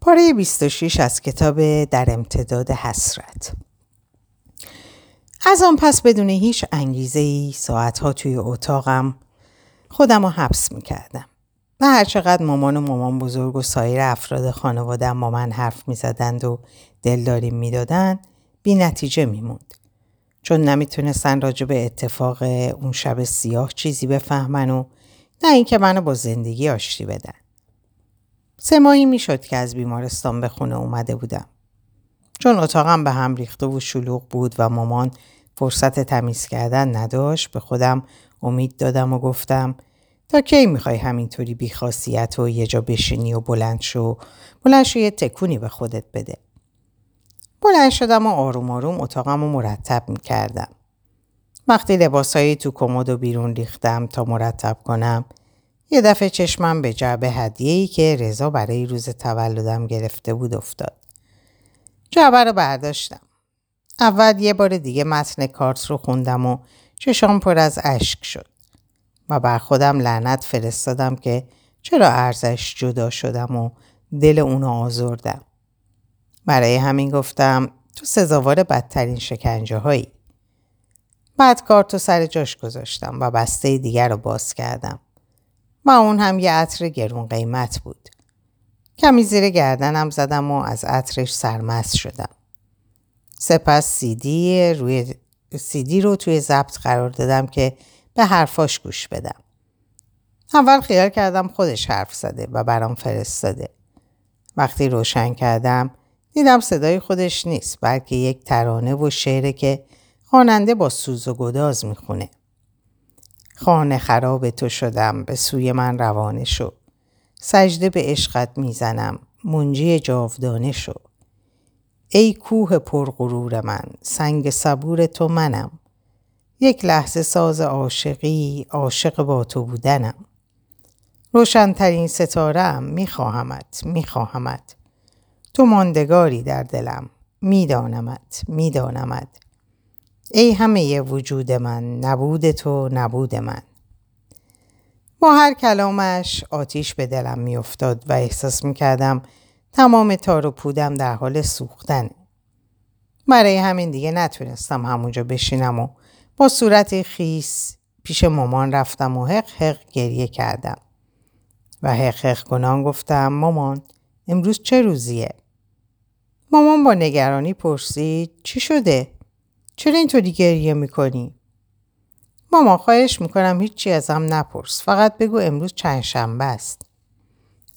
پاره 26 از کتاب در امتداد حسرت از آن پس بدون هیچ انگیزه ای ساعتها توی اتاقم خودم رو حبس می کردم. و هرچقدر مامان و مامان بزرگ و سایر افراد خانوادم با من حرف می زدند و دلداری می دادن بی نتیجه می موند. چون نمی‌تونستن راجع به اتفاق اون شب سیاه چیزی بفهمن و نه اینکه منو با زندگی آشتی بدن. سه ماهی می‌شد که از بیمارستان به خونه اومده بودم. چون اتاقم به هم ریخته و شلوغ بود و مامان فرصت تمیز کردن نداشت به خودم امید دادم و گفتم تا کی می‌خوای همینطوری بیخاصیت و یه جا بشینی و بلند شو بلند شو یه تکونی به خودت بده. بلند شدم و آروم آروم اتاقم رو مرتب می‌کردم. وقتی لباسایی تو کمد و بیرون ریختم تا مرتب کنم یه دفعه چشمم به جعبه هدیه‌ای که رضا برای روز تولدم گرفته بود افتاد. جعبه رو برداشتم. اول یه بار دیگه متن کارت رو خوندم و چشام پر از اشک شد. و بر خودم لعنت فرستادم که چرا ارزش جدا شدم و دل اونو آزردم. برای همین گفتم تو سزاوار بدترین شکنجه هایی. بعد کارتو سر جاش گذاشتم و بسته دیگر رو باز کردم. و اون هم یه عطر گرون قیمت بود. کمی زیر گردنم زدم و از عطرش سرمست شدم. سپس سیدی, روی سیدی رو توی ضبط قرار دادم که به حرفاش گوش بدم. اول خیال کردم خودش حرف زده و برام فرستاده. وقتی روشن کردم دیدم صدای خودش نیست بلکه یک ترانه و شعره که خواننده با سوز و گداز می‌خونه. خانه خراب تو شدم به سوی من روانه شو. سجده به عشقت می‌زنم منجی جاودانه شو. ای کوه پرغرور من سنگ صبور تو منم. یک لحظه ساز عاشقی عاشق با تو بودنم. روشنترین ستارم میخواهمت میخواهمت. تو ماندگاری در دلم میدانمت میدانمت. ای همه وجود من نبود تو نبود من با هر کلامش آتیش به دلم میافتاد و احساس می‌کردم تمام تار و پودم در حال سوختن برای همین دیگه نتونستم همونجا بشینم و با صورت خیس پیش مامان رفتم و حق حق گریه کردم و حق حق کنان گفتم مامان امروز چه روزیه؟ مامان با نگرانی پرسید چی شده؟ چرا اینطوری گریه می‌کنی؟ ماما خواهش می‌کنم هیچی ازم نپرس. فقط بگو امروز چند شنبه است.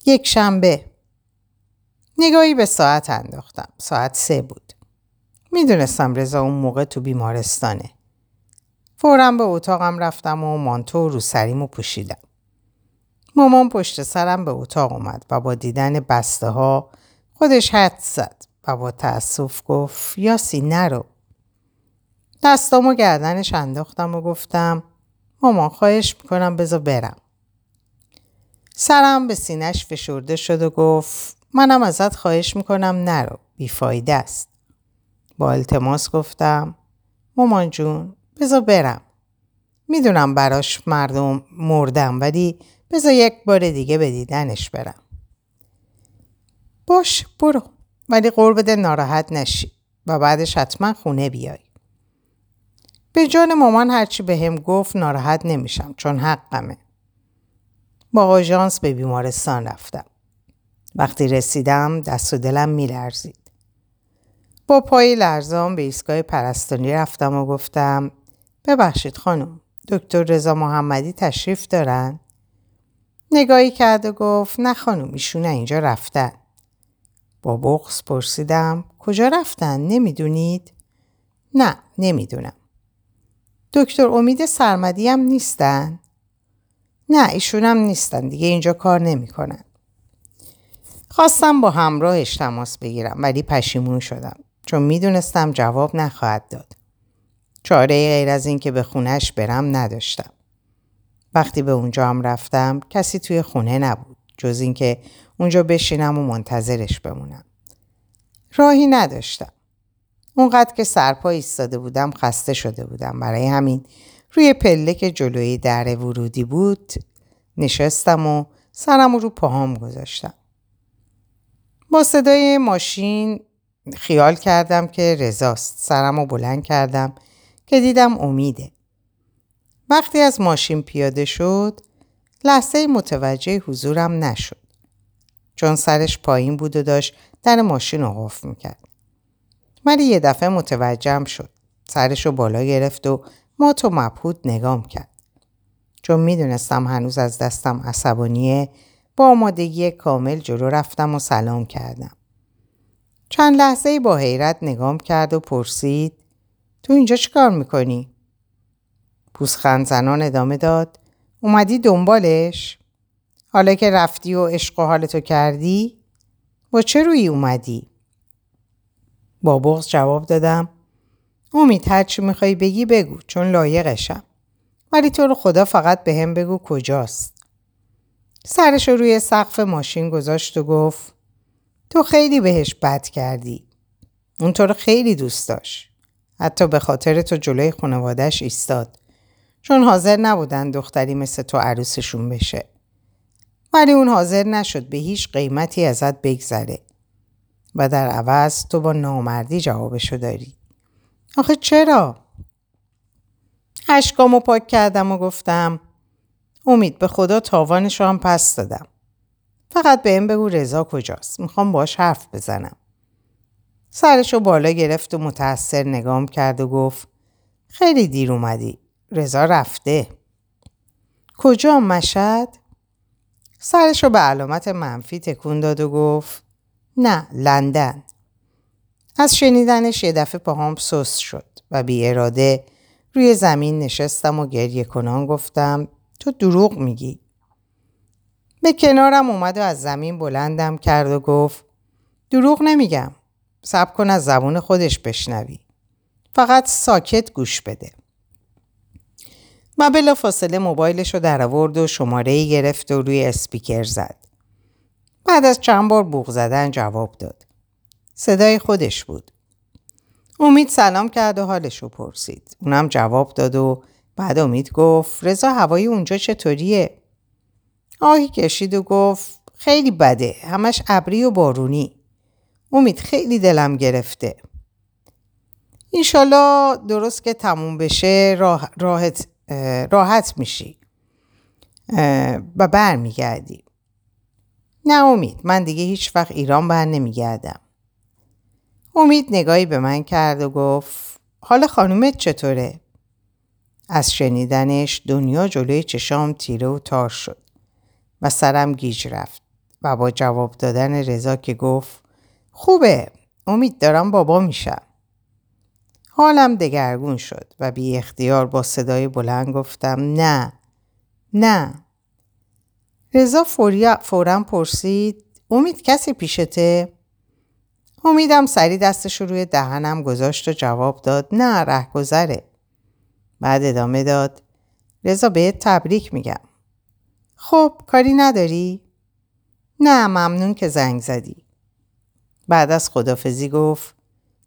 یک شنبه. نگاهی به ساعت انداختم. ساعت سه بود. می‌دونستم رضا اون موقع تو بیمارستانه. فورا به اتاقم رفتم و مانتو و روسریمو پوشیدم. مامان پشت سرم به اتاق اومد و با دیدن بسته ها خودش حد زد و با تأسف گفت یاسی نرو. دستامو و گردنش انداختم و گفتم مامان خواهش می‌کنم بذار برم. سرم به سینش فشرده شد و گفت منم ازت خواهش می‌کنم نرو بیفایده است. با التماس گفتم مامان جون بذار برم. می‌دونم براش مردم مردم ولی بذار یک بار دیگه به دیدنش برم. باش برو ولی قربت ناراحت نشی و بعدش حتما خونه بیای. به جان مامان هرچی به هم گفت ناراحت نمیشم چون حقمه. با آژانس به بیمارستان رفتم. وقتی رسیدم دست و دلم میلرزید. با پای لرزان به ایستگاه پرستانی رفتم و گفتم ببخشید خانم دکتر رضا محمدی تشریف دارن؟ نگاهی کرد و گفت نه خانم ایشون اینجا رفتن. با بغز پرسیدم کجا رفتن نمی‌دونید؟ نه نمی‌دونم. دکتر امید سرمدی هم نیستن؟ نه ایشون هم نیستن دیگه اینجا کار نمی‌کنن. خواستم با همراهش تماس بگیرم ولی پشیمون شدم چون می‌دونستم جواب نخواهد داد. چاره غیر از این که به خونش برم نداشتم. وقتی به اونجا هم رفتم کسی توی خونه نبود جز اینکه اونجا بشینم و منتظرش بمونم. راهی نداشتم. اونقدر که سرپا ایستاده بودم خسته شده بودم برای همین روی پله که جلوی در ورودی بود نشستم و سرم رو پاهام گذاشتم. با صدای ماشین خیال کردم که رزاست. سرم رو بلند کردم که دیدم امیده. وقتی از ماشین پیاده شد لحظه متوجه حضورم نشد. چون سرش پایین بود و داشت در ماشین رو قفل می‌کرد. ولی یه دفعه متوجهم شد. سرش رو بالا گرفت و ما تو مبهود نگام کرد. چون می‌دونستم هنوز از دستم عصبانیه با آمادگی کامل جلو رفتم و سلام کردم. چند لحظه با حیرت نگام کرد و پرسید تو اینجا چیکار می‌کنی؟ پوسخند زنان ادامه داد اومدی دنبالش؟ حالا که رفتی و عشق و حالتو کردی؟ با چه روی اومدی؟ با بغز جواب دادم امید هرچی می‌خوای بگی بگو چون لایقشم. ولی تو رو خدا فقط به هم بگو کجاست. سرش رو روی سقف ماشین گذاشت و گفت تو خیلی بهش بد کردی. اون تو رو خیلی دوست داشت. حتی به خاطر تو جلوی خانوادش ایستاد. چون حاضر نبودن دختری مثل تو عروسشون بشه. ولی اون حاضر نشد به هیچ قیمتی ازت بگذره. و در عوض تو با نامردی جوابشو داری. آخه چرا؟ اشکامو پاک کردم و گفتم امید به خدا تاوانش هم پس دادم. فقط به این بگو رضا کجاست. می‌خوام باش حرف بزنم. سرشو بالا گرفت و متأثر نگام کرد و گفت خیلی دیر اومدی. رضا رفته. کجا مشد؟ سرشو به علامت منفی تکون داد و گفت نه لندن. از شنیدنش یه دفعه پاهام سست شد و بی اراده روی زمین نشستم و گریه کنان گفتم تو دروغ میگی. به کنارم اومد و از زمین بلندم کرد و گفت دروغ نمیگم. سب کن از زبون خودش بشنوی. فقط ساکت گوش بده. و بلا فاصله موبایلش رو در آورد و شماره گرفت و روی اسپیکر زد. بعد از چند بار بوغ زدن جواب داد. صدای خودش بود. امید سلام کرد و حالش رو پرسید. اونم جواب داد و بعد امید گفت رضا هوای اونجا چطوریه؟ آهی کشید و گفت خیلی بده. همش ابری و بارونی. امید خیلی دلم گرفته. اینشالله درست که تموم بشه راحت, راحت میشی و برمیگردی. نه امید من دیگه هیچ وقت ایران بر نمیگردم. امید نگاهی به من کرد و گفت حال خانومت چطوره؟ از شنیدنش دنیا جلوی چشام تیره و تار شد و سرم گیج رفت و با جواب دادن رضا که گفت خوبه امید دارم بابا میشم. حالم دگرگون شد و بی اختیار با صدای بلند گفتم نه نه رضا فورا پرسید امید کسی پیشته؟ امیدم سری دستش رو روی دهنم گذاشت و جواب داد نه رهگذره. بعد ادامه داد رضا بهت تبریک میگم. خب کاری نداری؟ نه ممنون که زنگ زدی. بعد از خدافزی گفت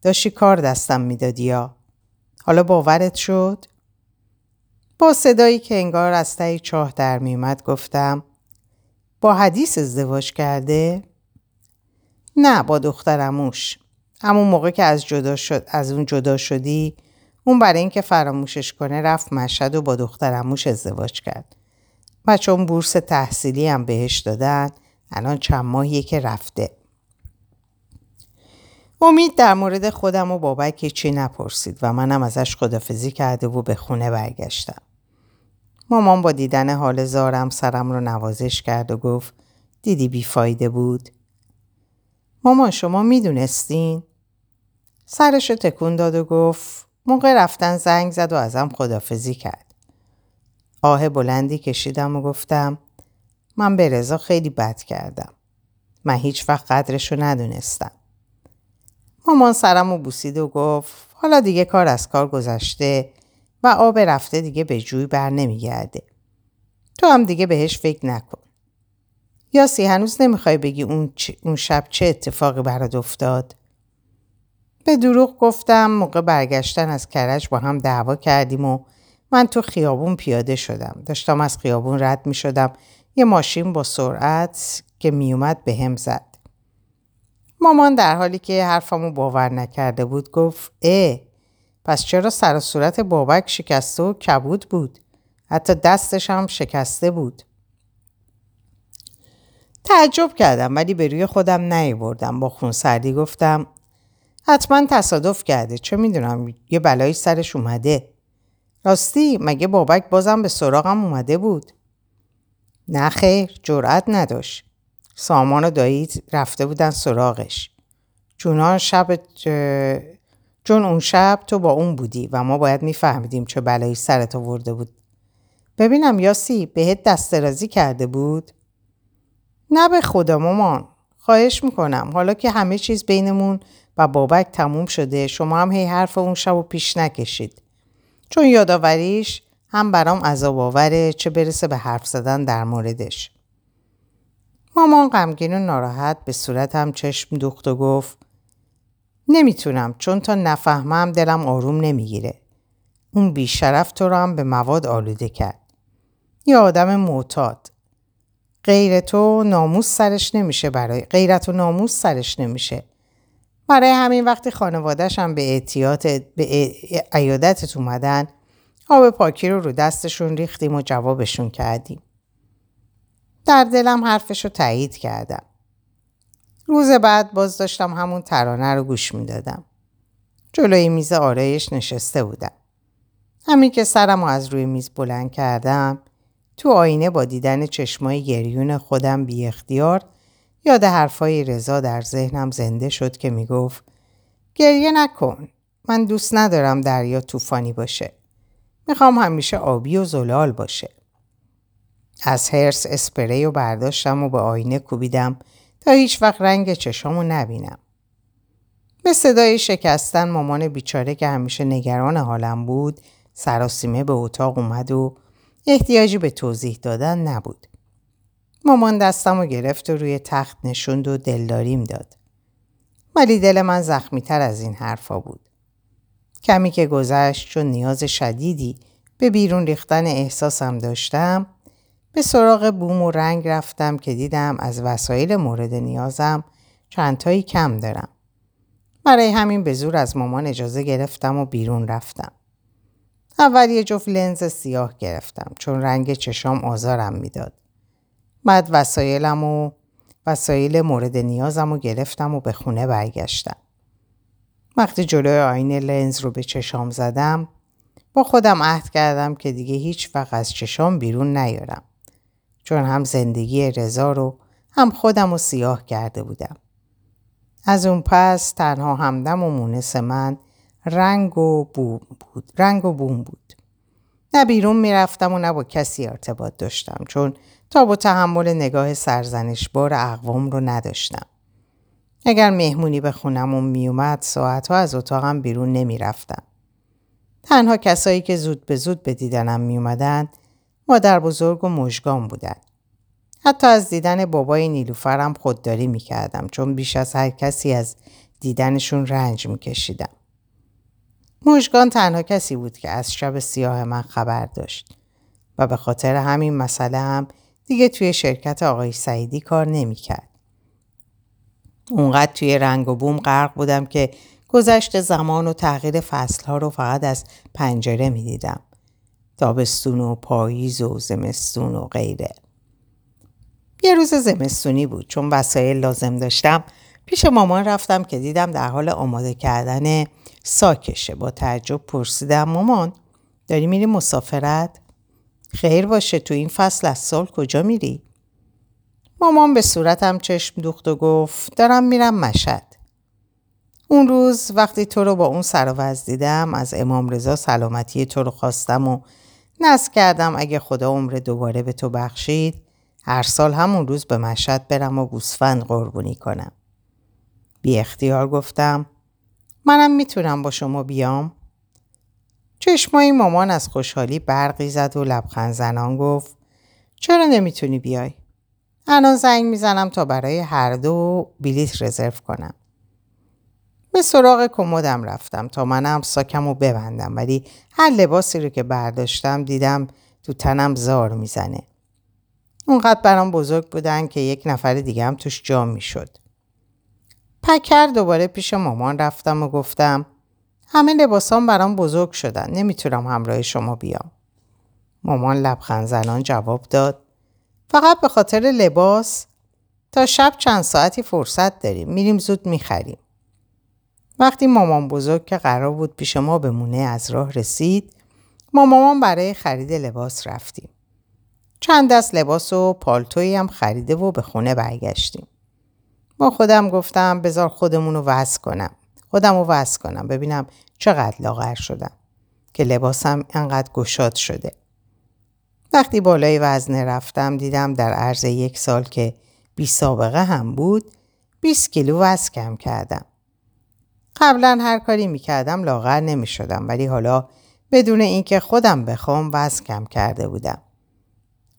داشتی کار دستم می‌دادی یا حالا باورت شد؟ با صدایی که انگار از تایی چاه در میومد گفتم با حدیث ازدواج کرده؟ نه با دخترموش. همون موقع که از, جدا شد، از اون جدا شدی اون برای اینکه فراموشش کنه رفت مشهد و با دخترموش ازدواج کرد. و چون بورس تحصیلی هم بهش دادن الان چند ماهیه که رفته. امید در مورد خودم و بابک چی نپرسید و منم ازش خدافزی کرده و به خونه برگشتم. مامان با دیدن حال زارم سرم رو نوازش کرد و گفت دیدی بیفایده بود؟ مامان شما می‌دونستین؟ سرش رو تکون داد و گفت موقع رفتن زنگ زد و ازم خدافزی کرد. آه بلندی کشیدم و گفتم من به رضا خیلی بد کردم. من هیچ وقت قدرش رو ندونستم. مامان سرم رو بوسید و گفت حالا دیگه کار از کار گذشته و آب رفته دیگه به جوی بر نمیگرده. تو هم دیگه بهش فکر نکن. یاسی هنوز نمی‌خوای بگی اون, اون شب چه اتفاقی برات افتاد؟ به دروغ گفتم موقع برگشتن از کرج با هم دعوا کردیم و من تو خیابون پیاده شدم. داشتم از خیابون رد می شدم. یه ماشین با سرعت که میومد به هم زد. مامان در حالی که حرفمو باور نکرده بود گفت اه پس چرا سر صورت بابک شکسته و کبود بود؟ حتی دستش هم شکسته بود. تعجب کردم ولی به روی خودم نیاوردم. با خونسردی گفتم حتما تصادف کرده. چه می‌دونم یه بلایی سرش اومده. راستی مگه بابک بازم به سراغم اومده بود؟ نه خیر جرأت نداشت. سامان و دایید رفته بودن سراغش. چون شب چون اون شب تو با اون بودی و ما باید میفهمیدیم چه بلایی سرت آورده بود. ببینم یاسی بهت دسترازی کرده بود؟ نه به خدا مامان خواهش می‌کنم. حالا که همه چیز بینمون و بابک تموم شده شما هم هی حرف اون شب و پیش نکشید. چون یادآوریش هم برام عذاب آوره چه برسه به حرف زدن در موردش. مامان غمگین و ناراحت به صورتم چشم دوخت و گفت نمی‌تونم چون تا نفهمم دلم آروم نمی‌گیره. اون بیشرف تو رو هم به مواد آلوده کرد. یه آدم معتاد. غیر تو ناموس سرش نمیشه برای غیرت و ناموس سرش نمیشه. برای همین وقتی خانوادهش هم به اعتیاد به عیادتت اومدن آب پاکی رو رو دستشون ریختیم و جوابشون کردیم. در دلم حرفش رو تایید کردم. روز بعد باز داشتم همون ترانه رو گوش می‌دادم. جلوی میز آرایش نشسته بودم. همین که سرم رو از روی میز بلند کردم تو آینه با دیدن چشمای گریون خودم بی اختیار یاد حرفای رضا در ذهنم زنده شد که می‌گفت گریه نکن. من دوست ندارم دریا طوفانی باشه. می‌خوام همیشه آبی و زلال باشه. از هرس اسپری و برداشتم و به آینه کوبیدم تا هیچ وقت رنگ چشامو نبینم. به صدای شکستن مامان بیچاره که همیشه نگران حالم بود سراسیمه به اتاق اومد و احتیاجی به توضیح دادن نبود. مامان دستم و گرفت و روی تخت نشوند و دلداریم داد. ولی دل من زخمیتر از این حرفا بود. کمی که گذشت چون نیاز شدیدی به بیرون ریختن احساسم داشتم به سراغ بوم و رنگ رفتم که دیدم از وسایل مورد نیازم چندتایی کم دارم. برای همین به زور از مامان اجازه گرفتم و بیرون رفتم. اول یه جفت لنز سیاه گرفتم چون رنگ چشام آزارم می‌داد. بعد وسایلم و وسایل مورد نیازم رو گرفتم و به خونه برگشتم. وقتی جلوی آینه لنز رو به چشام زدم با خودم عهد کردم که دیگه هیچ وقت از چشام بیرون نیارم. چون هم زندگی رضا رو هم خودم رو سیاه کرده بودم. از اون پس تنها همدم و مونس من رنگ و بوم بود. رنگ و بوم بود. نه بیرون می‌رفتم و نه با کسی ارتباط داشتم چون تا با تحمل نگاه سرزنشبار اقوام رو نداشتم. اگر مهمونی به خونمون میومد ساعتها از اتاقم بیرون نمی‌رفتم. تنها کسایی که زود به زود به دیدنم میومدن مادر بزرگ و مژگان بودن. حتی از دیدن بابای نیلوفرم خودداری می‌کردم چون بیش از هر کسی از دیدنشون رنج میکشیدم. مژگان تنها کسی بود که از شب سیاه من خبر داشت و به خاطر همین مسئله هم دیگه توی شرکت آقای سعیدی کار نمی‌کرد. اونقدر توی رنگ و بوم غرق بودم که گذشت زمان و تغییر فصلها رو فقط از پنجره می‌دیدم. تابستون و پاییز و زمستون و غیره. یه روز زمستونی بود چون وسایل لازم داشتم پیش مامان رفتم که دیدم در حال آماده کردن ساکشه با تعجب پرسیدم مامان داری میری مسافرت؟ خیر باشه تو این فصل از سال کجا میری؟ مامان به صورتم چشم دوخت و گفت دارم میرم مشد. اون روز وقتی تو رو با اون سر دیدم از امام رضا سلامتی تو رو خواستم و نست کردم اگه خدا عمر دوباره به تو بخشید هر سال همون روز به مشهد برم و گوسفند قربونی کنم. بی اختیار گفتم منم می‌تونم با شما بیام؟ چشمای مامان از خوشحالی برقی زد و لبخند زنان گفت چرا نمی‌تونی بیای؟ الان زنگ می‌زنم تا برای هر دو بلیت رزرو کنم. به سراغ کمدم رفتم تا منم ساکم رو ببندم ولی هر لباسی رو که برداشتم دیدم تو تنم زار می‌زنه. اونقدر برام بزرگ بودن که یک نفر دیگه هم توش جا می‌شد. پکر دوباره پیش مامان رفتم و گفتم همه لباسام برام بزرگ شدن نمی‌تونم همراه شما بیام. مامان لبخند زنان جواب داد فقط به خاطر لباس تا شب چند ساعتی فرصت داریم میریم زود می‌خریم. وقتی مامان بزرگ که قرار بود پیش ما بمونه از راه رسید ما مامان برای خرید لباس رفتیم. چند دست لباس و پالتویی هم خریده و به خونه برگشتیم. با خودم گفتم بذار خودمون رو وز کنم. خودم رو وز کنم ببینم چقدر لاغر شدم که لباسم انقدر گشاد شده. وقتی بالای وزنه رفتم دیدم در عرض یک سال که بی سابقه هم بود 20 کیلو وزن کم کردم. قبلا هر کاری می‌کردم لاغر نمی شدم ولی حالا بدون اینکه خودم بخوام وزن کم کرده بودم.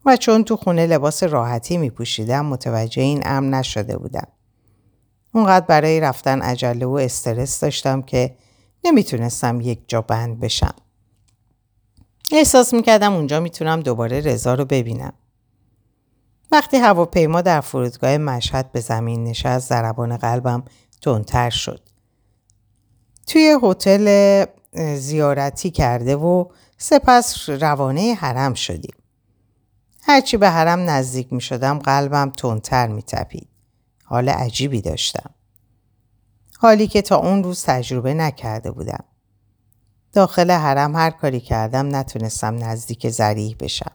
و چون تو خونه لباس راحتی می پوشیدم متوجه این امر نشده بودم. اونقدر برای رفتن عجله و استرس داشتم که نمی‌تونستم یک جا بند بشم. احساس می‌کردم اونجا می‌تونم دوباره رضا رو ببینم. وقتی هواپیما در فرودگاه مشهد به زمین نشست ضربان قلبم تندتر شد. توی هتل زیارتی کرده و سپس روانه حرم شدیم. هرچی به حرم نزدیک می شدم قلبم تندتر می تپید. حال عجیبی داشتم. حالی که تا اون روز تجربه نکرده بودم. داخل حرم هر کاری کردم نتونستم نزدیک زریح بشم.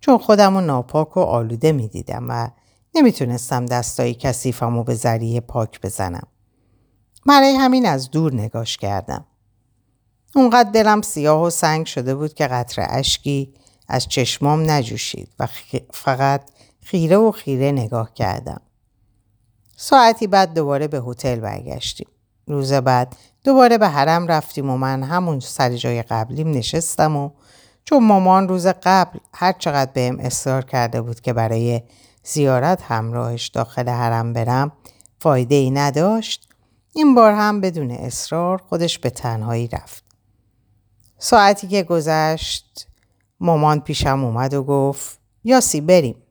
چون خودم رو ناپاک و آلوده می دیدم و نمی‌تونستم دستایی کسیفم و به ذریع پاک بزنم. برای همین از دور نگاش کردم. اونقدر دلم سیاه و سنگ شده بود که قطر اشکی از چشمام نجوشید و فقط خیره و خیره نگاه کردم. ساعتی بعد دوباره به هتل برگشتیم. روز بعد دوباره به حرم رفتیم و من همون سر جای قبلیم نشستم و چون مامان روز قبل هر چقدر بهم اصرار کرده بود که برای زیارت همراهش داخل حرم برم فایده ای نداشت این بار هم بدون اصرار خودش به تنهایی رفت. ساعتی که گذشت مامان پیشم اومد و گفت یاسی بریم.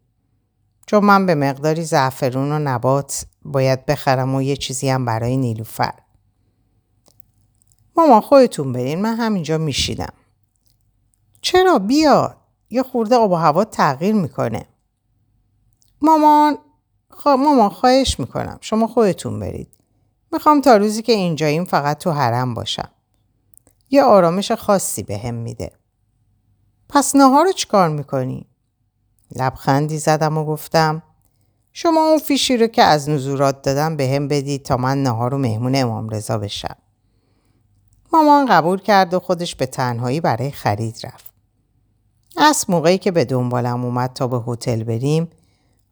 چون من به مقداری زعفرون و نبات باید بخرم و یه چیزی هم برای نیلوفر. مامان خودتون برین من همینجا میشیدم. چرا بیا یه خورده آب و هوا تغییر می‌کنه. مامان مامان خواهش می‌کنم شما خودتون برید. می‌خوام تا روزی که اینجاییم فقط تو حرم باشم. یه آرامش خاصی به هم میده. پس نهار رو چیکار می‌کنی؟ لبخندی زدم و گفتم شما اون فیشی رو که از نزورات دادم به هم بدید تا من نهار و مهمون امام رضا بشم. مامان قبول کرد و خودش به تنهایی برای خرید رفت. از موقعی که به دنبالم اومد تا به هتل بریم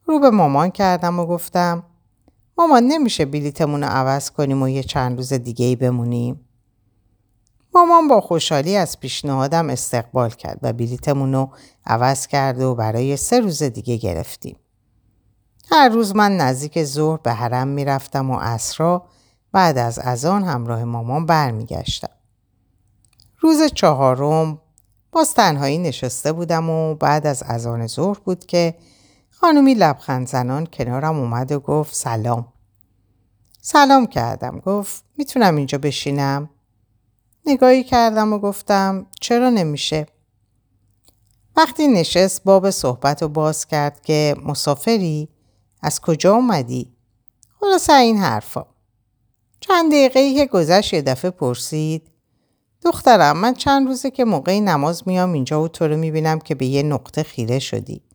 رو به مامان کردم و گفتم مامان نمیشه بلیتمون رو عوض کنیم و یه چند روز دیگه ای بمونیم؟ مامان با خوشحالی از پیشنهادم استقبال کرد و بلیتمون رو عوض کرد و برای سه روز دیگه گرفتیم. هر روز من نزدیک ظهر به حرم می‌رفتم و اسرا بعد از اذان همراه مامان برمیگشتم. روز چهارم باز تنهایی نشسته بودم و بعد از اذان ظهر بود که خانومی لبخند زنان کنارم اومد و گفت سلام. سلام کردم گفت می‌تونم اینجا بشینم؟ نگاهی کردم و گفتم چرا نمیشه؟ وقتی نشست باب صحبت رو باز کرد که مسافری از کجا اومدی؟ خلاصه این حرفا. چند دقیقه که گذشت یه دفعه پرسید دخترم من چند روزه که موقع نماز میام اینجا و تو رو می‌بینم که به یه نقطه خیره شدی.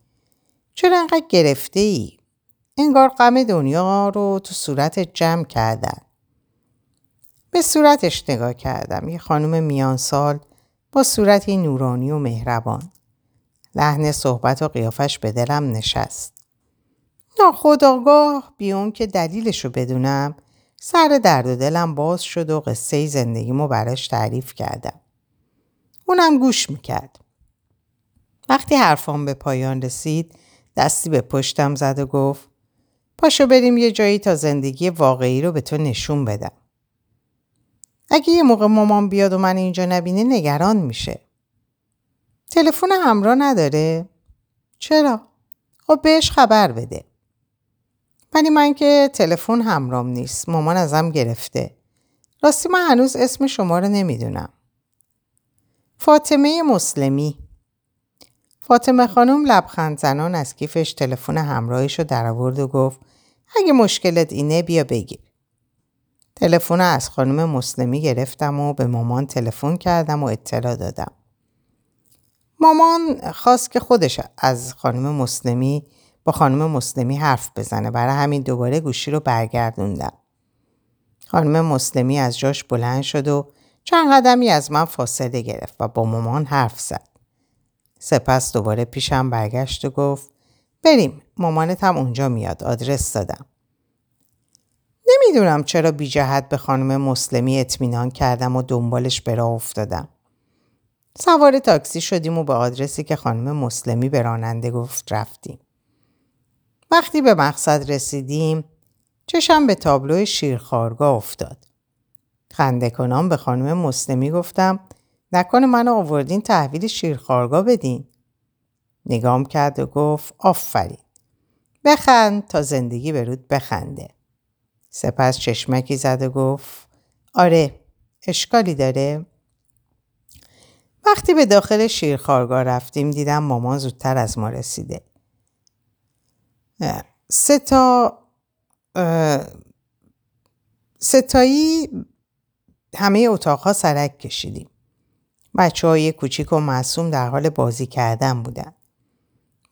چرا انقدر گرفته ای؟ انگار غم دنیا رو تو صورتت جمع کردن. به صورتش نگاه کردم. یه خانم میان سال با صورتی نورانی و مهربان. لحن صحبت و قیافش به دلم نشست. ناخداگاه بیون که دلیلش رو بدونم سر درد و دلم باز شد و قصه زندگیمو براش تعریف کردم. اونم گوش می‌کرد. وقتی حرفام به پایان رسید دستی به پشتم زد و گفت پاشو بریم یه جایی تا زندگی واقعی رو به تو نشون بدم. اگه یه موقع مامان بیاد و من اینجا نبینه نگران میشه. تلفن همراه نداره؟ چرا؟ خب بهش خبر بده. ولی من که تلفن همرام نیست مامان ازم گرفته راستی من هنوز اسم شما رو نمی‌دونم فاطمه مسلمی فاطمه خانم لبخند زنان از کیفش تلفن همراهش رو در آورد و گفت اگه مشکلت اینه بیا بگیر. تلفن از خانم مسلمی گرفتم و به مامان تلفن کردم و اطلاع دادم. مامان خواست که خودش از خانم مسلمی با خانم مسلمی حرف بزنه برای همین دوباره گوشی رو برگردوندم. خانم مسلمی از جاش بلند شد و چند قدمی از من فاصله گرفت و با مامان حرف زد. سپس دوباره پیشم برگشت و گفت بریم مامانت هم اونجا میاد آدرس دادم. نمی‌دونم چرا بی جهت به خانم مسلمی اطمینان کردم و دنبالش برا افتادم. سوار تاکسی شدیم و به آدرسی که خانم مسلمی به راننده گفت رفتیم. وقتی به مقصد رسیدیم چشم به تابلو شیرخارگاه افتاد. خنده کنان به خانم مسلمی گفتم نکنه منو آوردین تحویل شیرخارگاه بدین. نگام کرد و گفت آفرین. بخند تا زندگی برود بخنده. سپس چشمکی زد و گفت آره اشکالی داره؟ وقتی به داخل شیرخارگاه رفتیم دیدم مامان زودتر از ما رسیده. سه تا ستایی همه اتاقها سرک کشیدیم. بچه های کوچیک و معصوم در حال بازی کردن بودن.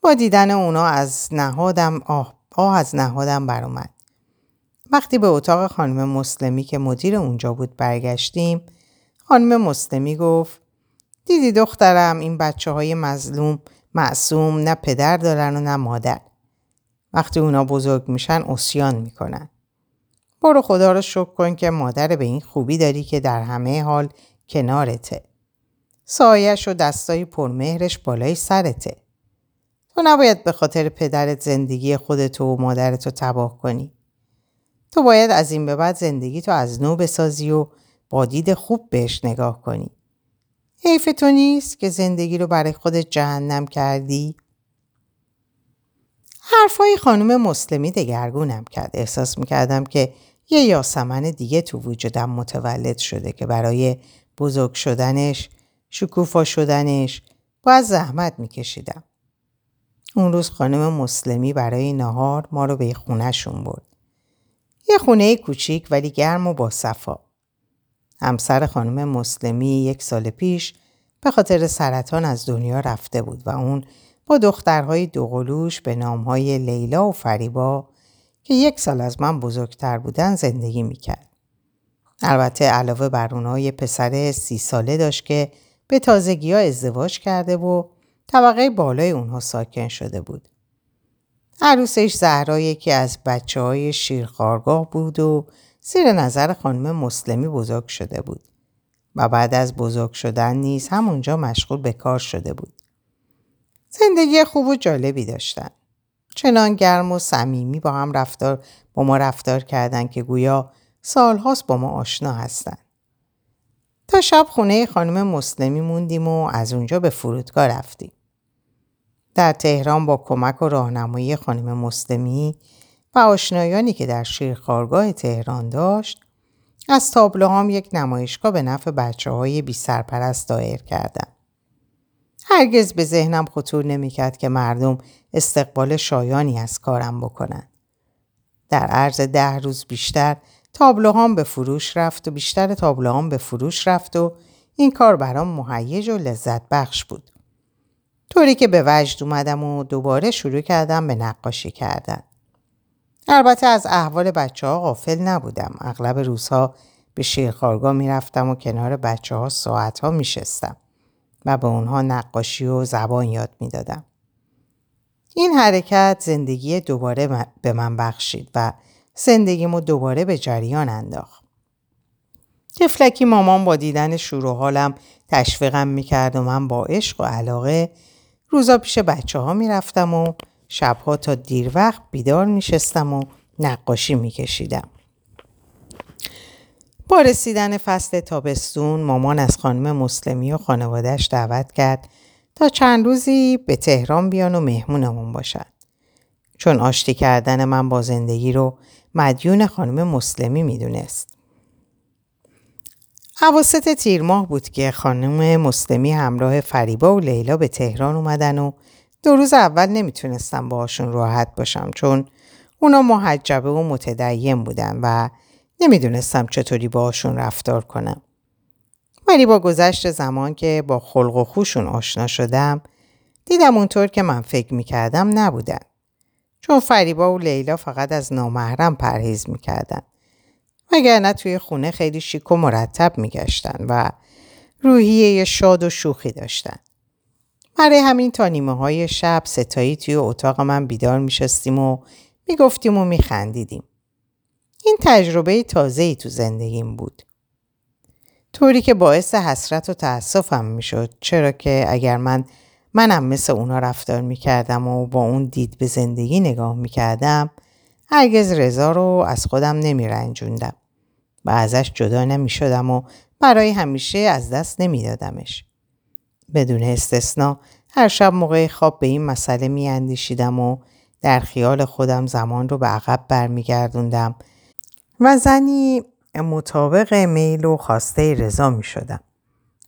با دیدن اونا از نهادم آه, آه از نهادم برآمد. وقتی به اتاق خانم مسلمی که مدیر اونجا بود برگشتیم خانم مسلمی گفت دیدی دخترم این بچه های مظلوم معصوم نه پدر دارن و نه مادر. وقتی اونا بزرگ میشن اسیان می‌کنن. برو خدا رو شکر کن که مادر به این خوبی داری که در همه حال کنارته. سایش و دستای پرمهرش بالای سرته. تو نباید به خاطر پدرت زندگی خودتو و مادرتو تباه کنی. تو باید از این به بعد زندگی تو از نو بسازی و با دید خوب بهش نگاه کنی. حیف تو نیست که زندگی رو برای خودت جهنم کردی؟ حرفای خانم مسلمی دگرگونم کرد. احساس می‌کردم که یه یاسمن دیگه تو وجودم متولد شده که برای بزرگ شدنش شکوفا شدنش باید زحمت میکشیدم. اون روز خانم مسلمی برای نهار ما رو به خونهشون برد. یه خونه کوچیک ولی گرم و با صفا. همسر خانم مسلمی یک سال پیش به خاطر سرطان از دنیا رفته بود و اون با دخترهای دوقلوش به نامهای لیلا و فریبا که یک سال از من بزرگتر بودن زندگی می‌کرد. البته علاوه بر اونها یه پسر سی ساله داشت که به تازگی ها ازدواج کرده و طبقه بالای اونها ساکن شده بود. عروسش زهرا یکی از بچه های شیرخارگاه بود و زیر نظر خانم مسلمی بزرگ شده بود و بعد از بزرگ شدن نیز همونجا مشغول به کار شده بود. زندگی خوب و جالبی داشتن. چنان گرم و صمیمی با هم رفتار با ما رفتار کردن که گویا سالهاست با ما آشنا هستند. تا شب خونه خانم مسلمی موندیم و از اونجا به فرودگاه رفتیم. در تهران با کمک و راهنمایی خانم مسلمی و آشنایانی که در شیرخارگاه تهران داشت از تابلوهام یک نمایشگاه به نفع بچه های بی سرپرست دایر کردم. هرگز به ذهنم خطور نمی‌کرد که مردم استقبال شایانی از کارم بکنند. در عرض ده روز بیشتر تابلوهام به فروش رفت و بیشتر تابلوهام به فروش رفت و این کار برام مهیج و لذت بخش بود. طوری که به وجد اومدم و دوباره شروع کردم به نقاشی کردن. البته از احوال بچه ها غافل نبودم. اغلب روزها به شیرخارگاه می‌رفتم و کنار بچه ها ساعت ها میشستم و به اونها نقاشی و زبان یاد می‌دادم. این حرکت زندگی دوباره به من بخشید و زندگیمو دوباره به جریان انداخت. تفلکی مامان با دیدن شروع حالم تشویقم می‌کرد و من با عشق و علاقه روزا پیش بچه ها می‌رفتم و شبها تا دیر وقت بیدار میشستم و نقاشی میکشیدم. با رسیدن فصل تابستون مامان از خانم مسلمی و خانوادهش دعوت کرد تا چند روزی به تهران بیان و مهمونمون باشد. چون آشتی کردن من با زندگی رو مدیون خانم مسلمی می‌دونست. عواسط تیر ماه بود که خانم مسلمی همراه فریبا و لیلا به تهران اومدن و دو روز اول نمی‌تونستم باهاشون راحت باشم چون اونا محجبه و متدین بودن و نمی‌دونستم چطوری باهاشون رفتار کنم. ولی با گذشت زمان که با خلق و خوشون آشنا شدم دیدم اونطور که من فکر می‌کردم نبودن. چون فریبا و لیلا فقط از نامحرم پرهیز می‌کردن. نه توی خونه خیلی شیک و مرتب میگشتن و روحیه شاد و شوخی داشتن. برای همین تا نیمه های شب ستایی توی اتاق من بیدار میشستیم و می‌گفتیم و میخندیدیم. این تجربه تازه ای تو زندگیم بود. طوری که باعث حسرت و تأسفم می‌شد چرا که اگر من منم مثل اونا رفتار می‌کردم و با اون دید به زندگی نگاه می‌کردم هرگز رضا رو از خودم نمیرنجوندم و ازش جدا نمی‌شدم و برای همیشه از دست نمیدادمش. بدون استثنا هر شب موقع خواب به این مسئله میاندیشیدم و در خیال خودم زمان رو به عقب برمیگردوندم و زنی مطابق میل و خواسته رضا می شدم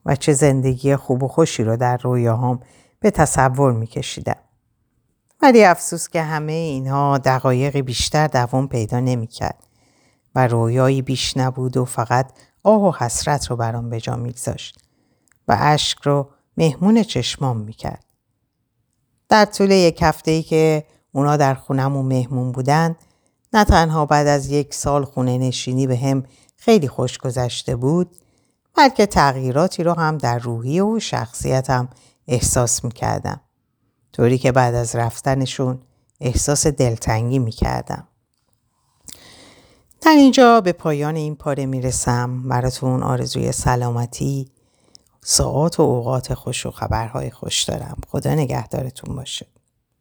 و چه زندگی خوب و خوشی رو در رویاهام به تصور می کشیدم. ولی افسوس که همه اینها دقایقی بیشتر دوام پیدا نمی کرد و رویایی بیش نبود و فقط آه و حسرت رو برام به جا میگذاشت و اشک رو مهمون چشمام می‌کرد. در طول یک هفته ای که اونا در خونمون مهمون بودن نه تنها بعد از یک سال خونه نشینی به هم خیلی خوش گذشته بود بلکه تغییراتی رو هم در روحی و شخصیتم احساس می‌کردم. طوری که بعد از رفتنشون احساس دلتنگی می‌کردم. در اینجا به پایان این پاره می‌رسم براتون آرزوی سلامتی ساعات و اوقات خوش و خبرهای خوش دارم خدا نگهدارتون باشه